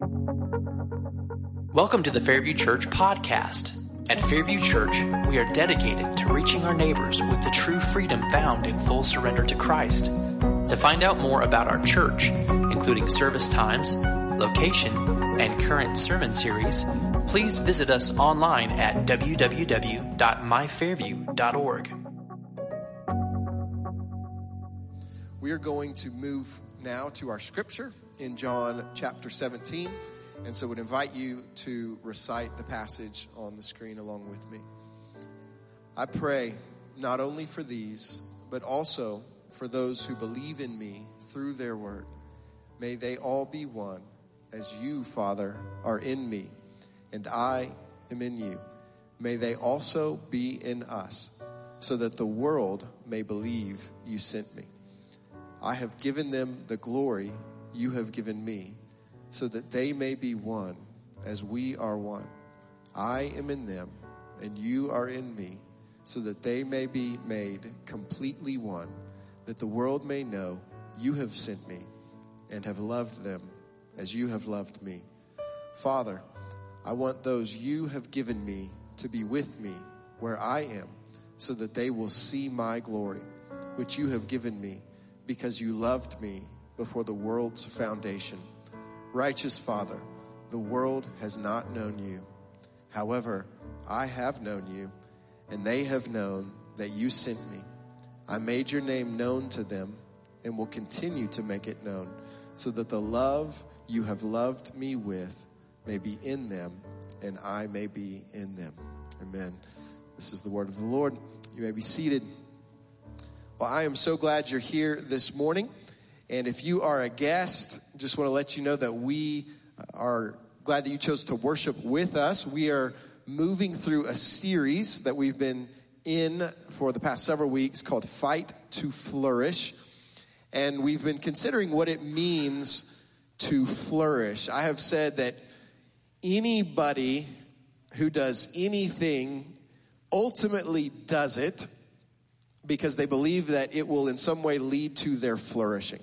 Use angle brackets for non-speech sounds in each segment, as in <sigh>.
Welcome to the Fairview Church podcast. At Fairview Church, we are dedicated to reaching our neighbors with the true freedom found in full surrender to Christ. To find out more about our church, including service times, location, and current sermon series, please visit us online at www.myfairview.org. We are going to move now to our scripture in John chapter 17. And so would invite you to recite the passage on the screen along with me. I pray not only for these, but also for those who believe in me through their word. May they all be one, as you, Father, are in me, and I am in you. May they also be in us, so that the world may believe you sent me. I have given them the glory you have given me so that they may be one as we are one. I am in them, and you are in me, so that they may be made completely one, that the world may know you have sent me and have loved them as you have loved me. Father, I want those you have given me to be with me where I am, so that they will see my glory, which you have given me, because you loved me before the world's foundation. Righteous Father, the world has not known you. However, I have known you, and they have known that you sent me. I made your name known to them and will continue to make it known, so that the love you have loved me with may be in them, and I may be in them. Amen. This is the word of the Lord. You may be seated. Well, I am so glad you're here this morning. And if you are a guest, just want to let you know that we are glad that you chose to worship with us. We are moving through a series that we've been in for the past several weeks called Fight to Flourish. And we've been considering what it means to flourish. I have said that anybody who does anything ultimately does it because they believe that it will in some way lead to their flourishing.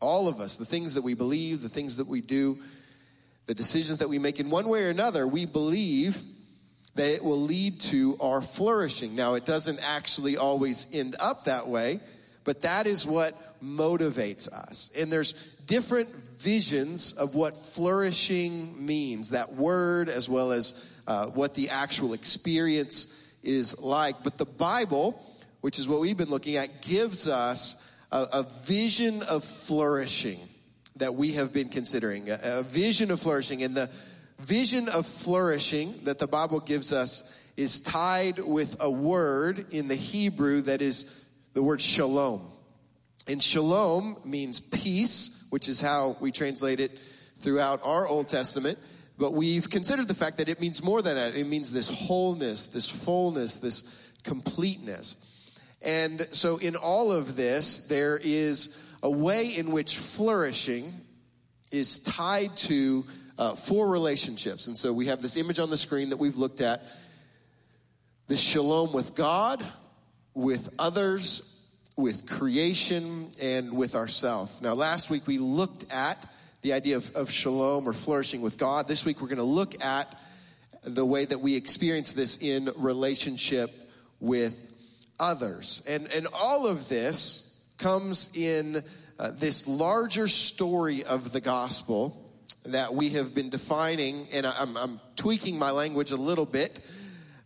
All of us, the things that we believe, the things that we do, the decisions that we make in one way or another, we believe that it will lead to our flourishing. Now, it doesn't actually always end up that way, but that is what motivates us. And there's different visions of what flourishing means, that word as well as uh, what the actual experience is like. But the Bible, which is what we've been looking at, gives us a, a vision of flourishing that we have been considering, a, a vision of flourishing. And the vision of flourishing that the Bible gives us is tied with a word in the Hebrew that is the word shalom. And shalom means peace, which is how we translate it throughout our Old Testament. But we've considered the fact that it means more than that. It means this wholeness, this fullness, this completeness. And so, in all of this, there is a way in which flourishing is tied to uh, four relationships. And so, we have this image on the screen that we've looked at the shalom with God, with others, with creation, and with ourselves. Now, last week we looked at the idea of, of shalom or flourishing with God. This week we're going to look at the way that we experience this in relationship with others. And, and all of this comes in uh, this larger story of the gospel that we have been defining, and I'm, I'm tweaking my language a little bit,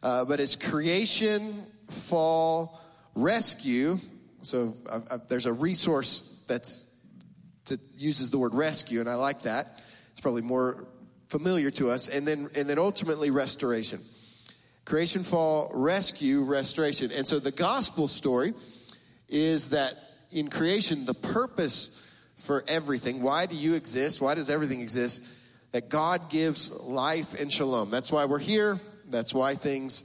uh, but it's creation, fall, rescue. So I've, I've, there's a resource that's that uses the word rescue, and I like that. It's probably more familiar to us, and then and then ultimately restoration. Creation, fall, rescue, restoration. And so the gospel story is that in creation, the purpose for everything, why do you exist? Why does everything exist? That God gives life and shalom. That's why we're here. That's why things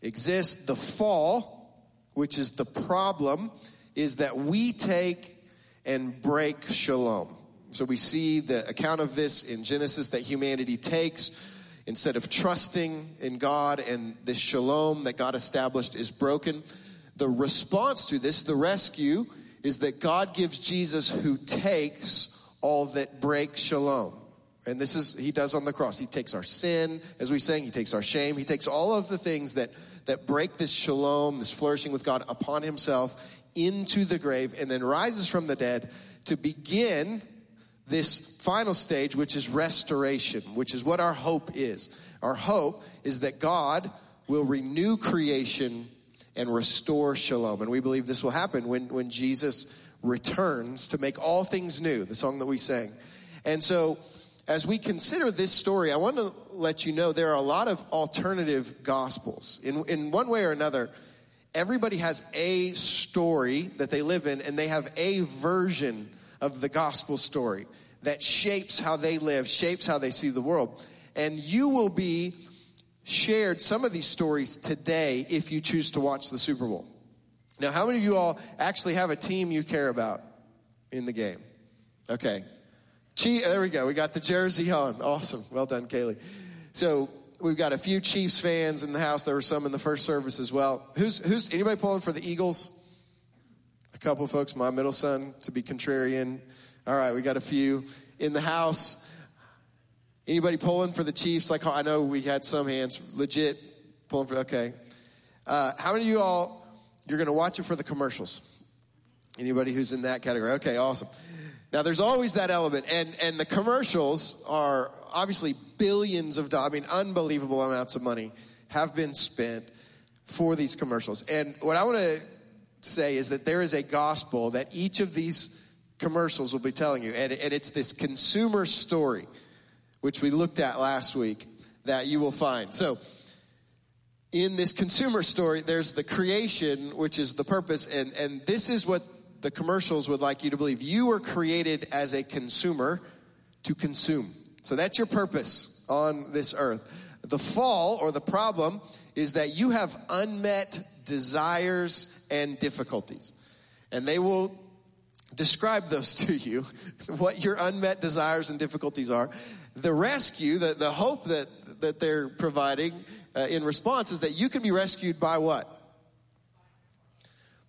exist. The fall, which is the problem, is that we take and break shalom. So we see the account of this in Genesis that humanity takes Instead of trusting in God and this shalom that God established is broken, the response to this, the rescue, is that God gives Jesus who takes all that breaks shalom. And this is, he does on the cross. He takes our sin, as we sang, he takes our shame, he takes all of the things that, that break this shalom, this flourishing with God upon himself into the grave, and then rises from the dead to begin this final stage, which is restoration, which is what our hope is. Our hope is that God will renew creation and restore shalom. And we believe this will happen when, when Jesus returns to make all things new, the song that we sang. And so, as we consider this story, I want to let you know there are a lot of alternative gospels. In, in one way or another, everybody has a story that they live in, and they have a version of the gospel story that shapes how they live, shapes how they see the world. And you will be shared some of these stories today if you choose to watch the Super Bowl. Now, how many of you all actually have a team you care about in the game? Okay. There we go. We got the jersey on. Awesome. Well done, Kaylee. So we've got a few Chiefs fans in the house. There were some in the first service as well. Who's who's anybody pulling for the Eagles? Couple folks. My middle son to be contrarian. All right, we got a few in the house. Anybody pulling for the Chiefs? Like I know we had some hands legit pulling for. Okay. Uh, how many of you all you're going to watch it for the commercials. Anybody who's in that category? Okay, awesome. Now there's always that element, and and the commercials are obviously billions of dollars. I mean, unbelievable amounts of money have been spent for these commercials. And what I want to say is that there is a gospel that each of these commercials will be telling you, and, and it's this consumer story, which we looked at last week, that you will find. So in this consumer story, there's the creation, which is the purpose, and, and this is what the commercials would like you to believe. You were created as a consumer to consume. So that's your purpose on this earth. The fall or the problem is that you have unmet desires and difficulties. And they will describe those <laughs> to you, what your unmet desires and difficulties are. The rescue, the, the hope that, that they're providing uh, in response is that you can be rescued by what?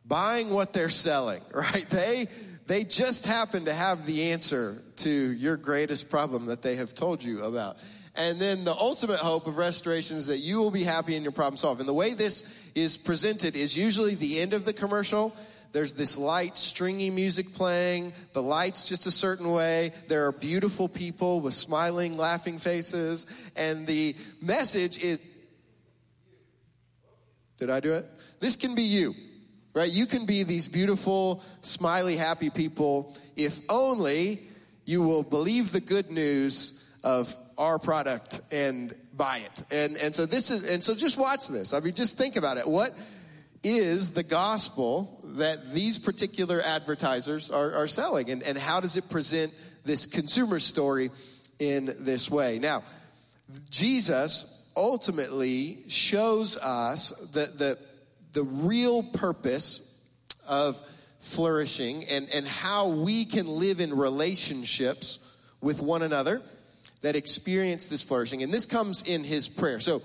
Buying what they're selling, <laughs> right? They, they just happen to have the answer to your greatest problem that they have told you about. And then the ultimate hope of restoration is that you will be happy in your problem solved. And the way this is presented is usually the end of the commercial. There's this light, stringy music playing. The light's just a certain way. There are beautiful people with smiling, laughing faces. And the message is did I do it? This can be you, right? You can be these beautiful, smiley, happy people if only you will believe the good news of our product and buy it. And, and so this is, and so just watch this. I mean, just think about it. What is the gospel that these particular advertisers are, are selling? And, and how does it present this consumer story in this way? Now, Jesus ultimately shows us the, the, the real purpose of flourishing and, and how we can live in relationships with one another that experience this flourishing. And this comes in his prayer. So,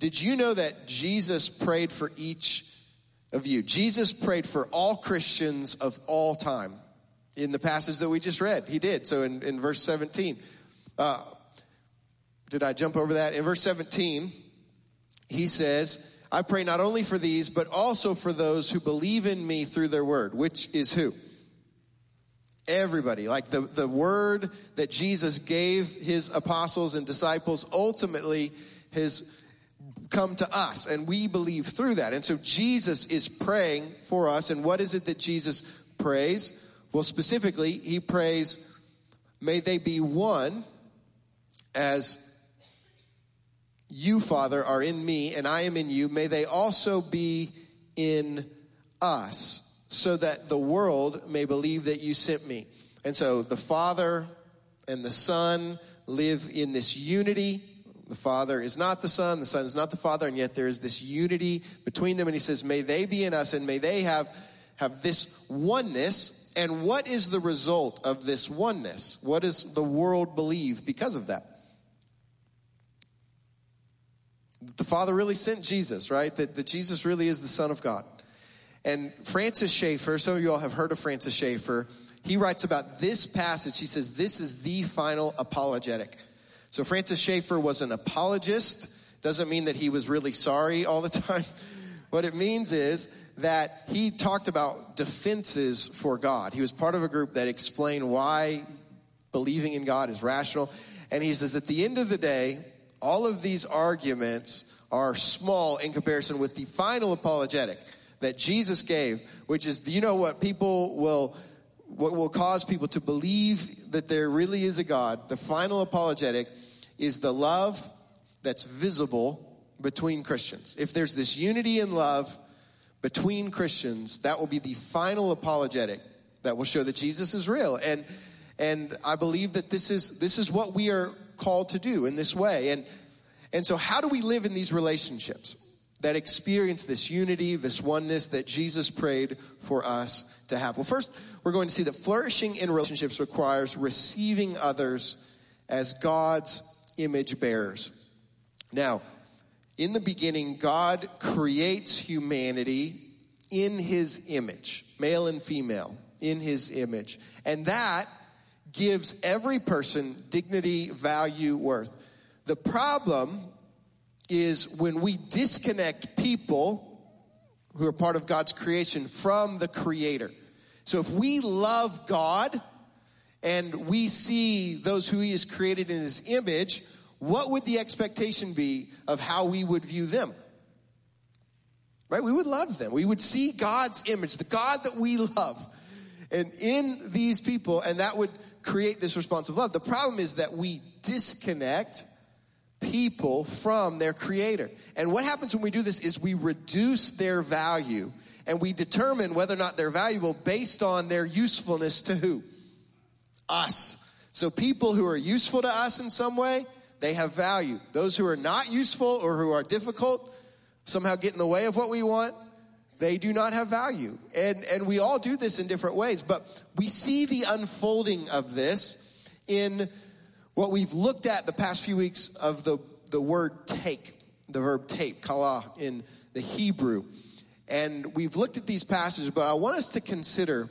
did you know that Jesus prayed for each of you? Jesus prayed for all Christians of all time. In the passage that we just read, he did. So in, in verse 17, uh, did I jump over that? In verse 17, he says, I pray not only for these, but also for those who believe in me through their word, which is who? Everybody. Like the, the word that Jesus gave his apostles and disciples ultimately has come to us, and we believe through that. And so Jesus is praying for us. And what is it that Jesus prays? Well, specifically, he prays, may they be one as you, Father, are in me and I am in you. May they also be in us so that the world may believe that you sent me. And so the Father and the Son live in this unity. The Father is not the Son, the Son is not the Father, and yet there is this unity between them. And he says, May they be in us and may they have, have this oneness. And what is the result of this oneness? What does the world believe because of that? the Father really sent Jesus, right? That, that Jesus really is the Son of God. And Francis Schaeffer, some of you all have heard of Francis Schaeffer. he writes about this passage. He says, This is the final apologetic. So Francis Schaeffer was an apologist. Doesn't mean that he was really sorry all the <laughs> time. what it means is that he talked about defenses for God. He was part of a group that explained why believing in God is rational. And he says, at the end of the day, all of these arguments are small in comparison with the final apologetic that Jesus gave, which is, you know what people will, what will cause people to believe that there really is a God. The final apologetic is the love that's visible between Christians. If there's this unity in love between Christians, that will be the final apologetic that will show that Jesus is real. And, and I believe that this is, this is what we are called to do in this way. And, and so how do we live in these relationships that experience this unity, this oneness that Jesus prayed for us to have? Well, first, we're going to see that flourishing in relationships requires receiving others as God's image bearers. Now, in the beginning, God creates humanity in his image, male and female, in his image. And that gives every person dignity, value, worth. The problem is when we disconnect people who are part of God's creation from the creator. So if we love God and we see those who he has created in his image, what would the expectation be of how we would view them? Right? We would love them. We would see God's image, the God that we love, and in these people, and that would create this response of love. The problem is that we disconnect people from their creator. And what happens when we do this is we reduce their value and we determine whether or not they're valuable based on their usefulness to who? Us. So people who are useful to us in some way, they have value. Those who are not useful or who are difficult, somehow get in the way of what we want, they do not have value. And, and we all do this in different ways, but we see the unfolding of this in what we've looked at the past few weeks of the, the word take, the verb take, kala in the Hebrew. And we've looked at these passages, but I want us to consider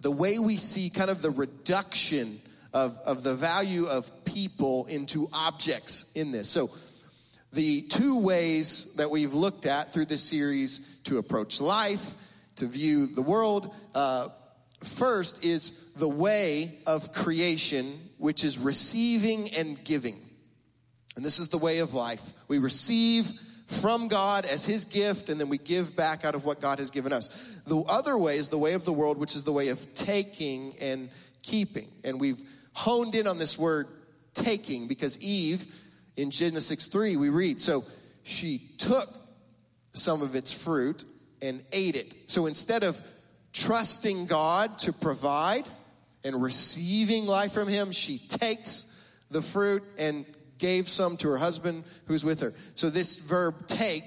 the way we see kind of the reduction of, of the value of people into objects in this. So, the two ways that we've looked at through this series to approach life, to view the world, uh, first is the way of creation, which is receiving and giving. And this is the way of life. We receive from God as His gift, and then we give back out of what God has given us. The other way is the way of the world, which is the way of taking and keeping. And we've honed in on this word taking because Eve, in Genesis 3, we read, so she took some of its fruit and ate it. So instead of trusting God to provide and receiving life from Him, she takes the fruit and gave some to her husband who's with her. So this verb take,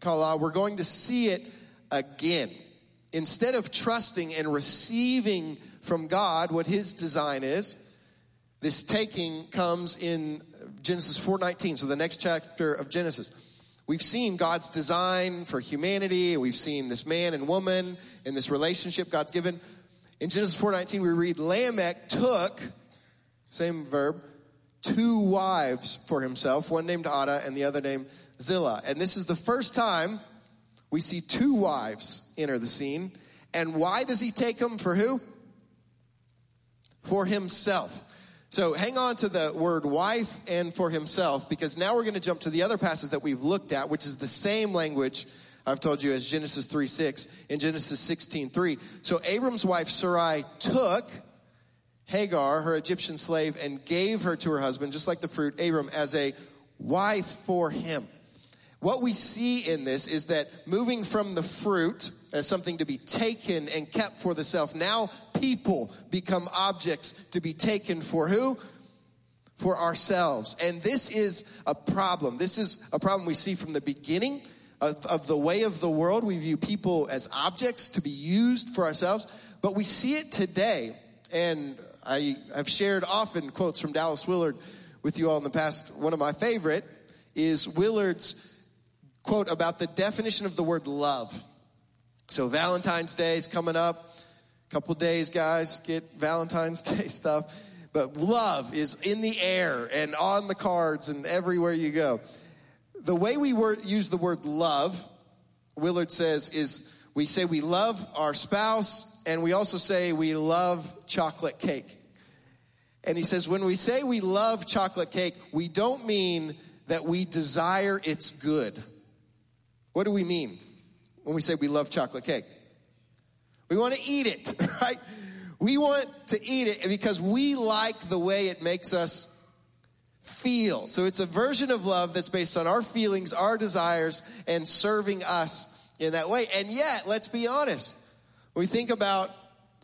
kala, we're going to see it again. Instead of trusting and receiving from God what His design is, this taking comes in Genesis 4:19, so the next chapter of Genesis. We've seen God's design for humanity. We've seen this man and woman in this relationship God's given. In Genesis 4:19 we read Lamech took same verb two wives for himself, one named Adah and the other named Zillah. And this is the first time we see two wives enter the scene. And why does he take them for who? For himself. So hang on to the word wife and for himself because now we're going to jump to the other passage that we've looked at, which is the same language I've told you as Genesis 3 6 in Genesis 16 3. So Abram's wife Sarai took Hagar, her Egyptian slave, and gave her to her husband, just like the fruit, Abram, as a wife for him. What we see in this is that moving from the fruit as something to be taken and kept for the self, now people become objects to be taken for who? For ourselves. And this is a problem. This is a problem we see from the beginning of, of the way of the world. We view people as objects to be used for ourselves, but we see it today. And I have shared often quotes from Dallas Willard with you all in the past. One of my favorite is Willard's quote about the definition of the word love. So Valentine's Day is coming up. couple days, guys, get Valentine's <laughs> Day stuff. But love is in the air and on the cards and everywhere you go. The way we word, use the word love, Willard says, is we say we love our spouse and we also say we love chocolate cake. And he says, when we say we love chocolate cake, we don't mean that we desire its good. What do we mean when we say we love chocolate cake? We want to eat it, <laughs> right? We want to eat it because we like the way it makes us feel. So it's a version of love that's based on our feelings, our desires, and serving us in that way. And yet, let's be honest. When we think about,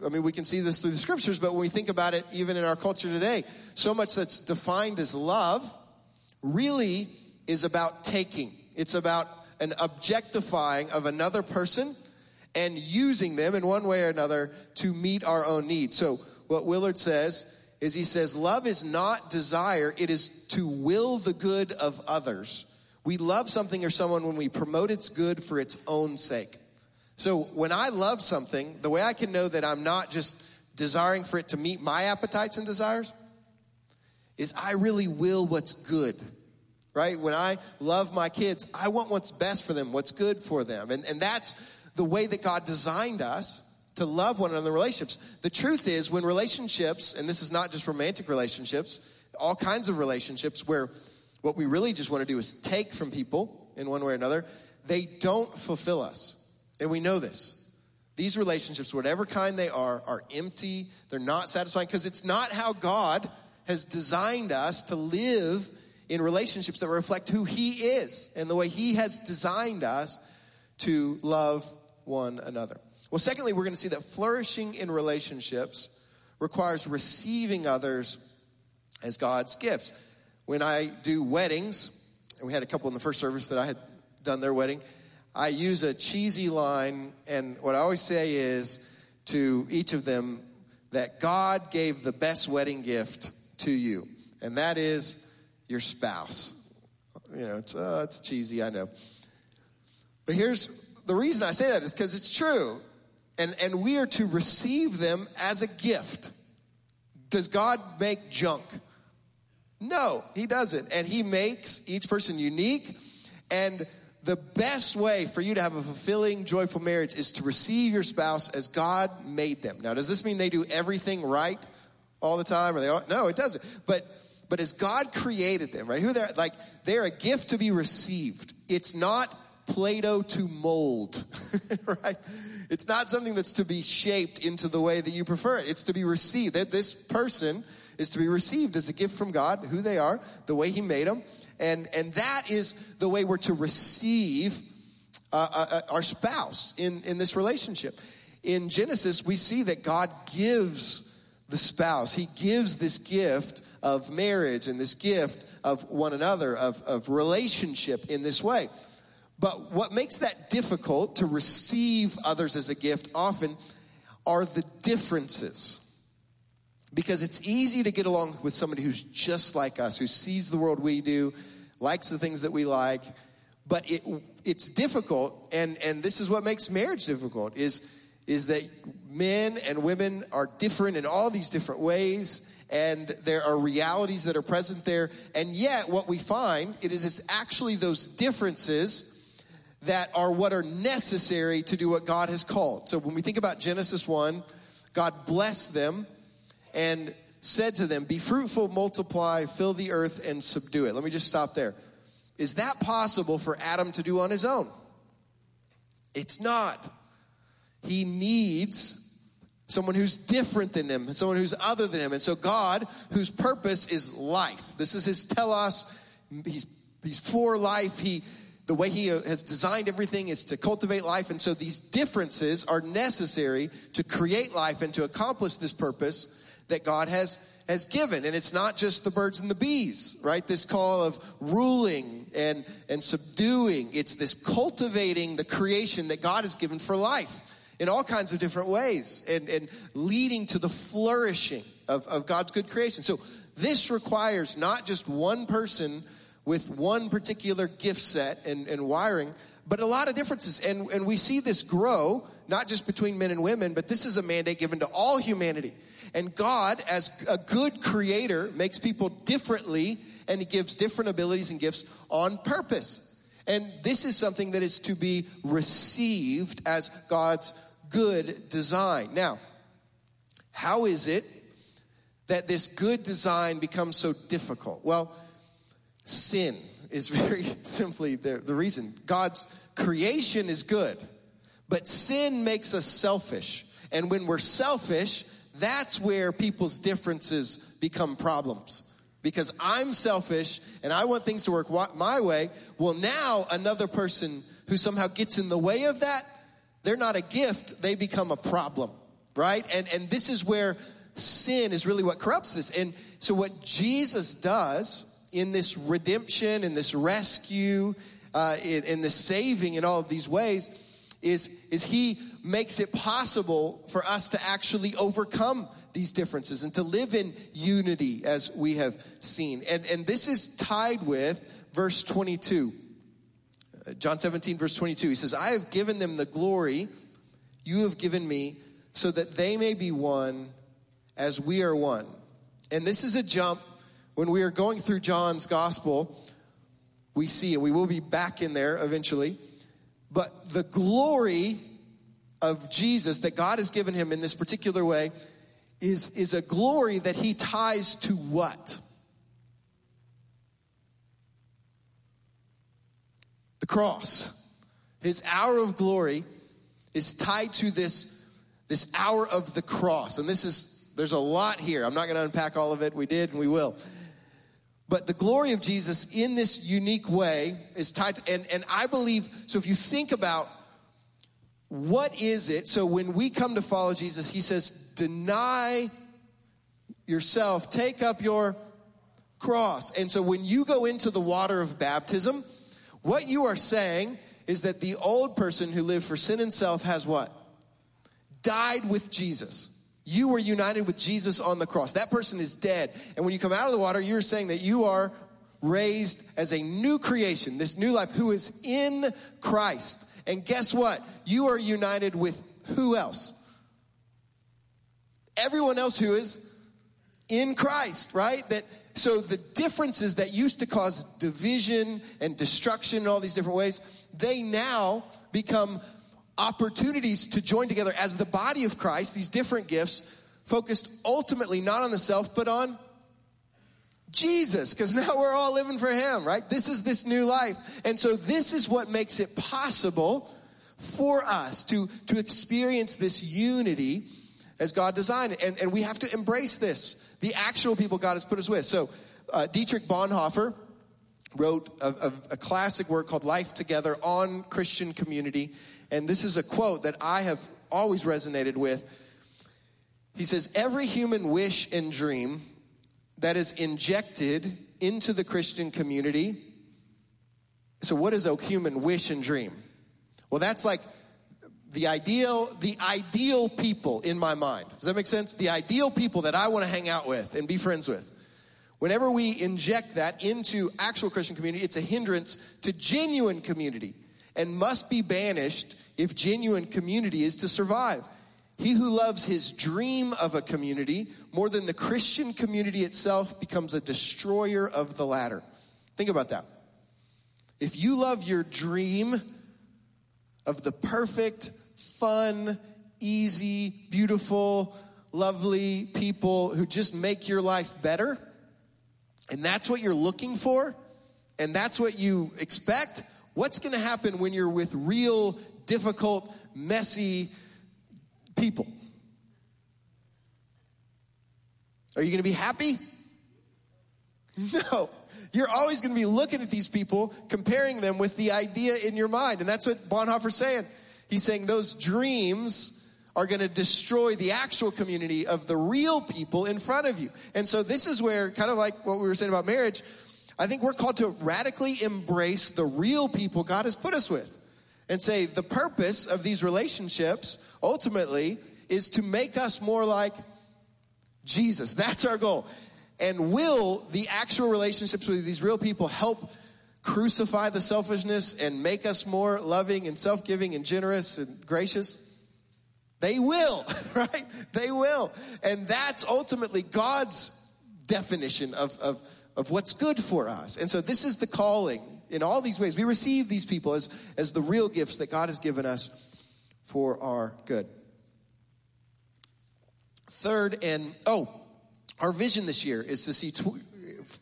I mean, we can see this through the scriptures, but when we think about it, even in our culture today, so much that's defined as love really is about taking. It's about an objectifying of another person and using them in one way or another to meet our own needs. So what Willard says is he says, love is not desire, it is to will the good of others. We love something or someone when we promote its good for its own sake. So when I love something, the way I can know that I'm not just desiring for it to meet my appetites and desires is I really will what's good. Right? When I love my kids, I want what's best for them, what's good for them. And, and that's the way that God designed us to love one another in relationships. The truth is, when relationships, and this is not just romantic relationships, all kinds of relationships where what we really just want to do is take from people in one way or another, they don't fulfill us. And we know this. These relationships, whatever kind they are, are empty. They're not satisfying because it's not how God has designed us to live in relationships that reflect who He is and the way He has designed us to love one another. Well, secondly, we're going to see that flourishing in relationships requires receiving others as God's gifts. When I do weddings, and we had a couple in the first service that I had done their wedding, I use a cheesy line, and what I always say is to each of them that God gave the best wedding gift to you, and that is your spouse. You know, it's, uh, it's cheesy, I know. But here's the reason I say that is because it's true. And, and we are to receive them as a gift. Does God make junk? No, He doesn't. And He makes each person unique. And the best way for you to have a fulfilling, joyful marriage is to receive your spouse as God made them. Now, does this mean they do everything right all the time? Or they all, no, it doesn't. But but as God created them, right? Who they're like, they're a gift to be received. It's not Play-Doh to mold, <laughs> right? It's not something that's to be shaped into the way that you prefer it. It's to be received. That this person is to be received as a gift from God, who they are, the way He made them, and and that is the way we're to receive uh, uh, uh, our spouse in in this relationship. In Genesis, we see that God gives the spouse. He gives this gift of marriage and this gift of one another, of, of relationship in this way. But what makes that difficult to receive others as a gift often are the differences. Because it's easy to get along with somebody who's just like us, who sees the world we do, likes the things that we like, but it, it's difficult, and, and this is what makes marriage difficult, is, is that men and women are different in all these different ways, and there are realities that are present there, and yet what we find it is it's actually those differences that are what are necessary to do what God has called. So when we think about Genesis 1, God blessed them and said to them, Be fruitful, multiply, fill the earth, and subdue it. Let me just stop there. Is that possible for Adam to do on his own? It's not. He needs someone who's different than him, someone who's other than him. And so God, whose purpose is life, this is his telos, he's, he's for life, he the way he uh, has designed everything is to cultivate life. And so these differences are necessary to create life and to accomplish this purpose that God has, has given. And it's not just the birds and the bees, right? This call of ruling and, and subduing. It's this cultivating the creation that God has given for life in all kinds of different ways and, and leading to the flourishing of, of God's good creation. So this requires not just one person with one particular gift set and, and wiring, but a lot of differences. And, and we see this grow not just between men and women, but this is a mandate given to all humanity. And God, as a good creator, makes people differently and he gives different abilities and gifts on purpose. And this is something that is to be received as God's good design. Now, how is it that this good design becomes so difficult? Well, sin is <laughs> very simply the, the reason. God's creation is good, but sin makes us selfish. And when we're selfish, that's where people's differences become problems. Because I'm selfish and I want things to work my way. Well, now another person who somehow gets in the way of that, they're not a gift, they become a problem, right? And, and this is where sin is really what corrupts this. And so what Jesus does in this redemption, in this rescue, uh, in, in the saving in all of these ways, is, is he makes it possible for us to actually overcome these differences and to live in unity as we have seen. And, and this is tied with verse 22. John 17, verse 22. He says, I have given them the glory you have given me so that they may be one as we are one. And this is a jump when we are going through John's gospel. We see, and we will be back in there eventually. But the glory of Jesus that God has given him in this particular way is, is a glory that he ties to what? Cross. His hour of glory is tied to this, this hour of the cross. And this is, there's a lot here. I'm not going to unpack all of it. We did and we will. But the glory of Jesus in this unique way is tied to, and, and I believe, so if you think about what is it? So when we come to follow Jesus, he says, deny yourself, take up your cross. And so when you go into the water of baptism, what you are saying is that the old person who lived for sin and self has what? Died with Jesus. You were united with Jesus on the cross. That person is dead. And when you come out of the water, you're saying that you are raised as a new creation, this new life who is in Christ. And guess what? You are united with who else? Everyone else who is in Christ, right? That so the differences that used to cause division and destruction in all these different ways, they now become opportunities to join together as the body of Christ, these different gifts, focused ultimately not on the self, but on Jesus, because <laughs> now we're all living for Him, right? This is this new life. And so this is what makes it possible for us to, to experience this unity as God designed it. And, and we have to embrace this, the actual people God has put us with. So uh, Dietrich Bonhoeffer wrote a, a, a classic work called Life Together on Christian community. And this is a quote that I have always resonated with. He says, Every human wish and dream that is injected into the Christian community. So, what is a human wish and dream? Well, that's like the ideal, the ideal people in my mind. Does that make sense? The ideal people that I want to hang out with and be friends with. Whenever we inject that into actual Christian community, it's a hindrance to genuine community and must be banished if genuine community is to survive. He who loves his dream of a community more than the Christian community itself becomes a destroyer of the latter. Think about that. If you love your dream of the perfect, fun, easy, beautiful, lovely people who just make your life better, and that's what you're looking for, and that's what you expect, what's going to happen when you're with real, difficult, messy, people. Are you going to be happy? <laughs> No. You're always going to be looking at these people, comparing them with the idea in your mind. And that's what Bonhoeffer's saying. He's saying those dreams are going to destroy the actual community of the real people in front of you. And so this is where, kind of like what we were saying about marriage, I think we're called to radically embrace the real people God has put us with and say the purpose of these relationships ultimately is to make us more like Jesus. That's our goal. And will the actual relationships with these real people help crucify the selfishness and make us more loving and self giving and generous and gracious? They will, <laughs> right? They will. And that's ultimately God's definition of, of, of what's good for us. And so this is the calling in all these ways. We receive these people as, as the real gifts that God has given us for our good. Third, and oh, our vision this year is to see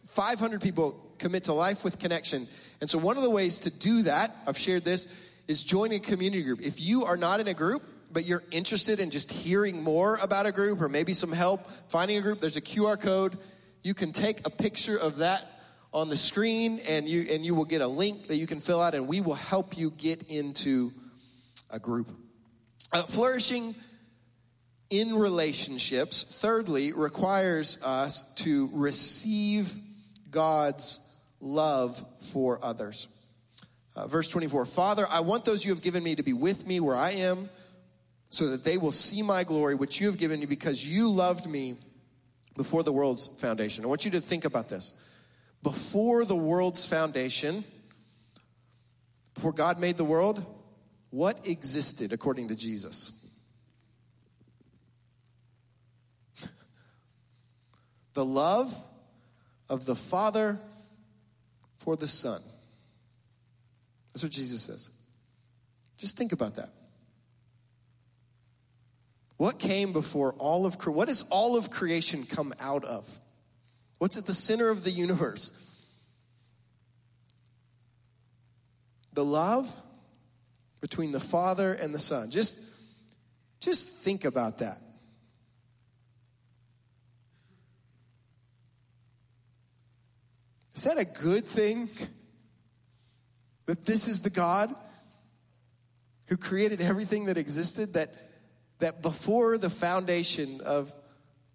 500 people commit to life with connection. And so one of the ways to do that, I've shared this, is join a community group. If you are not in a group, but you're interested in just hearing more about a group or maybe some help finding a group, there's a QR code. You can take a picture of that on the screen and you and you will get a link that you can fill out and we will help you get into a group. Uh, flourishing in relationships, thirdly, requires us to receive God's love for others. Uh, verse 24 Father, I want those you have given me to be with me where I am, so that they will see my glory, which you have given me because you loved me before the world's foundation. I want you to think about this. Before the world's foundation, before God made the world, what existed according to Jesus? <laughs> the love of the Father for the Son. That's what Jesus says. Just think about that. What came before all of what does all of creation come out of? What's at the center of the universe? The love between the Father and the Son. Just just think about that. Is that a good thing? That this is the God who created everything that existed? That, that before the foundation of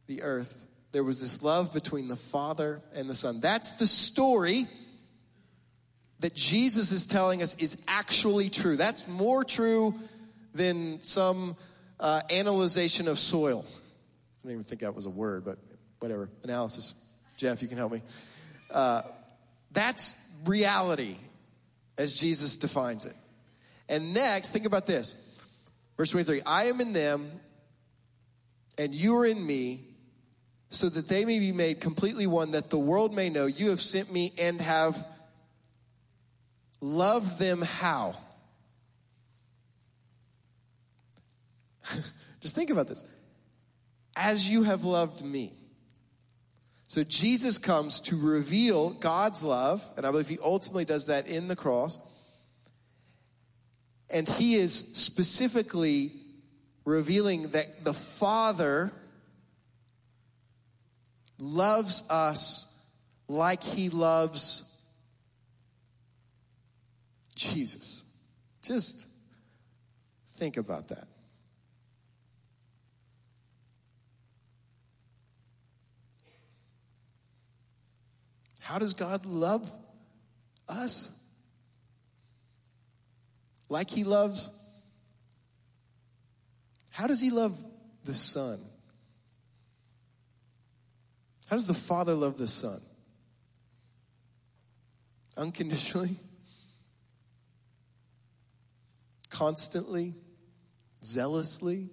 the earth, there was this love between the Father and the Son. That's the story that Jesus is telling us is actually true. That's more true than some uh, analyzation of soil. I don't even think that was a word, but whatever. Analysis. Jeff, you can help me. Uh, that's reality as Jesus defines it. And next, think about this. Verse 23 I am in them, and you are in me, so that they may be made completely one, that the world may know you have sent me and have loved them how? <laughs> Just think about this. As you have loved me. So Jesus comes to reveal God's love, and I believe he ultimately does that in the cross. And he is specifically revealing that the Father loves us like he loves Jesus. Just think about that. How does God love us? Like he loves. How does he love the Son? How does the Father love the Son? Unconditionally? Constantly? Zealously?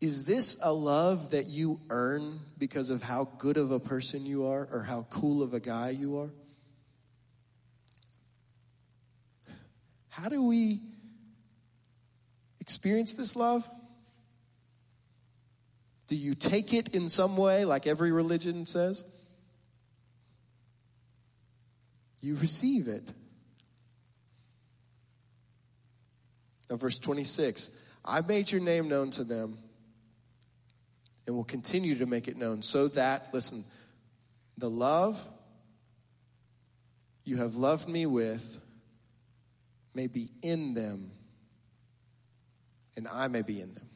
Is this a love that you earn because of how good of a person you are or how cool of a guy you are? How do we experience this love? Do you take it in some way, like every religion says? You receive it. Now, verse 26 I made your name known to them and will continue to make it known so that, listen, the love you have loved me with may be in them, and I may be in them.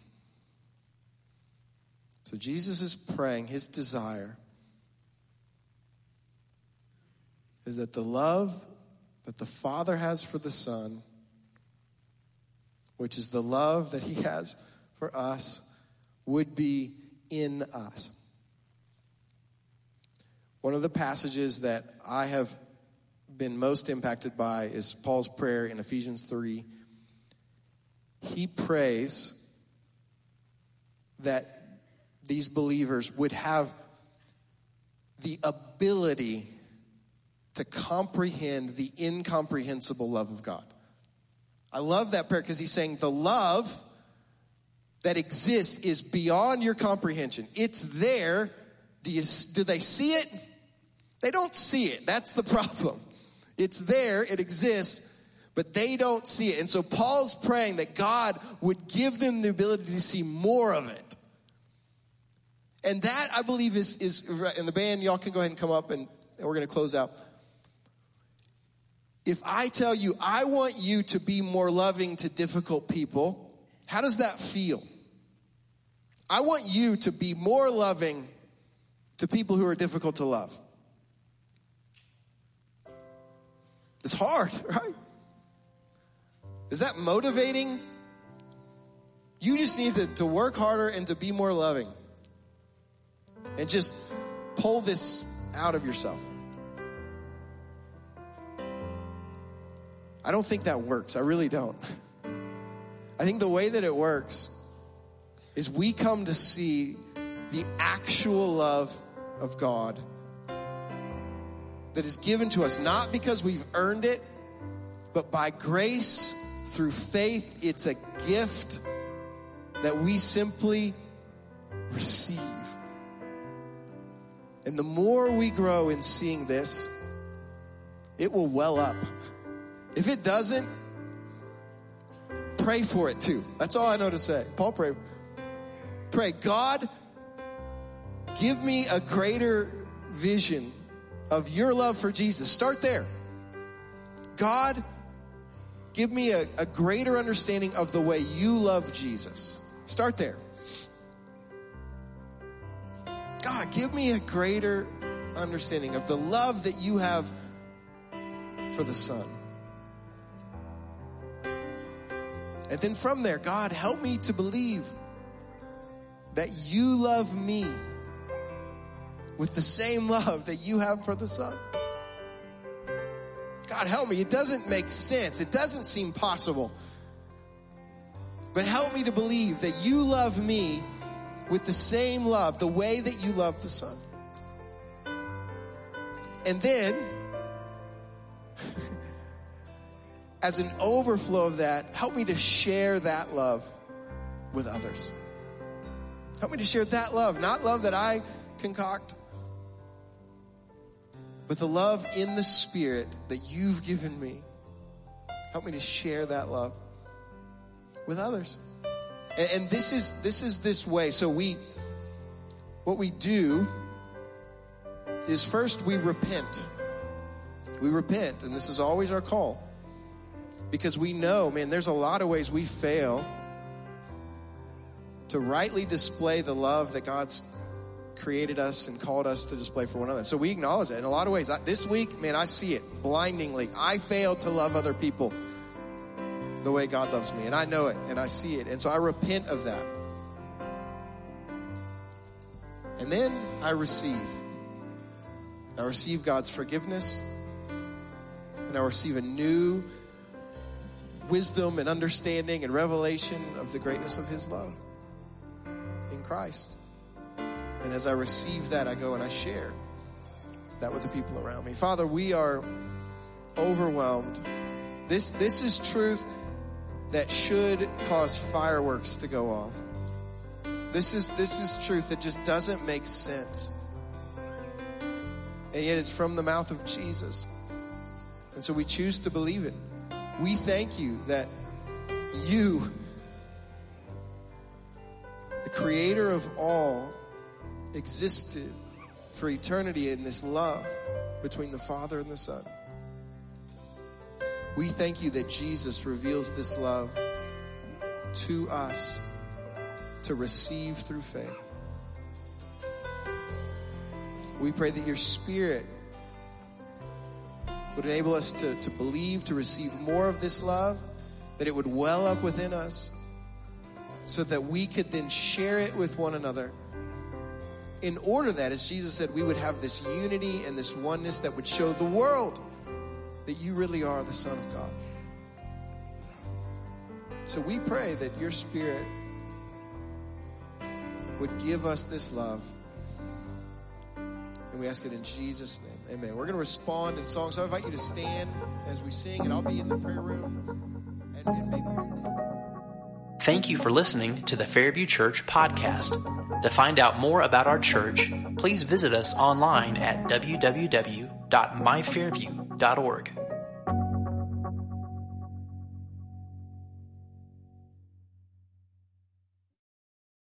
So Jesus is praying, his desire is that the love that the Father has for the Son, which is the love that he has for us, would be in us. One of the passages that I have been most impacted by is Paul's prayer in Ephesians 3 he prays that these believers would have the ability to comprehend the incomprehensible love of God. I love that prayer because he's saying the love that exists is beyond your comprehension. It's there. Do you do they see it? They don't see it. That's the <laughs> problem. It's there, it exists, but they don't see it. And so Paul's praying that God would give them the ability to see more of it. And that I believe is is in the band, y'all can go ahead and come up and we're gonna close out if I tell you, I want you to be more loving to difficult people, how does that feel? I want you to be more loving to people who are difficult to love. It's hard, <laughs> right? Is that motivating? You just need to, to work harder and to be more loving. And just pull this out of yourself. I don't think that works. I really don't. I think the way that it works is we come to see the actual love of God that is given to us, not because we've earned it, but by grace through faith. It's a gift that we simply receive. And the more we grow in seeing this, it will well up. If it doesn't, pray for it too. That's all I know to say. Paul pray. Pray, God, give me a greater vision of your love for Jesus. Start there. God, give me a, a greater understanding of the way you love Jesus. Start there. God, give me a greater understanding of the love that you have for the Son. And then from there, God, help me to believe that you love me with the same love that you have for the Son. God, help me. It doesn't make sense. It doesn't seem possible. But help me to believe that you love me with the same love, the way that you love the Son. And then, <laughs> as an overflow of that, help me to share that love with others. Help me to share that love, not love that I concoct, but the love in the Spirit that you've given me. Help me to share that love with others. And, and this is this is this way. So we what we do is first we repent. We repent, and this is always our call because we know, man, there's a lot of ways we fail to rightly display the love that God's created us and called us to display for one another. So we acknowledge that in a lot of ways. This week, man, I see it blindingly. I fail to love other people the way God loves me, and I know it and I see it. And so I repent of that. And then I receive. I receive God's forgiveness, and I receive a new wisdom and understanding and revelation of the greatness of His love Christ. And as I receive that, I go and I share that with the people around me. Father, we are overwhelmed. This, this is truth that should cause fireworks to go off. This is, this is truth that just doesn't make sense. And yet it's from the mouth of Jesus. And so we choose to believe it. We thank you that you, the creator of all, existed for eternity in this love between the Father and the Son. We thank you that Jesus reveals this love to us to receive through faith. We pray that your Spirit would enable us to, to believe, to receive more of this love, that it would well up within us, so that we could then share it with one another. In order that, as Jesus said, we would have this unity and this oneness that would show the world that you really are the Son of God. So we pray that your spirit would give us this love. And we ask it in Jesus' name. Amen. We're going to respond in song. So I invite you to stand as we sing, and I'll be in the prayer room. And, and maybe Thank you for listening to the Fairview Church podcast. To find out more about our church, please visit us online at www.myfairview.org.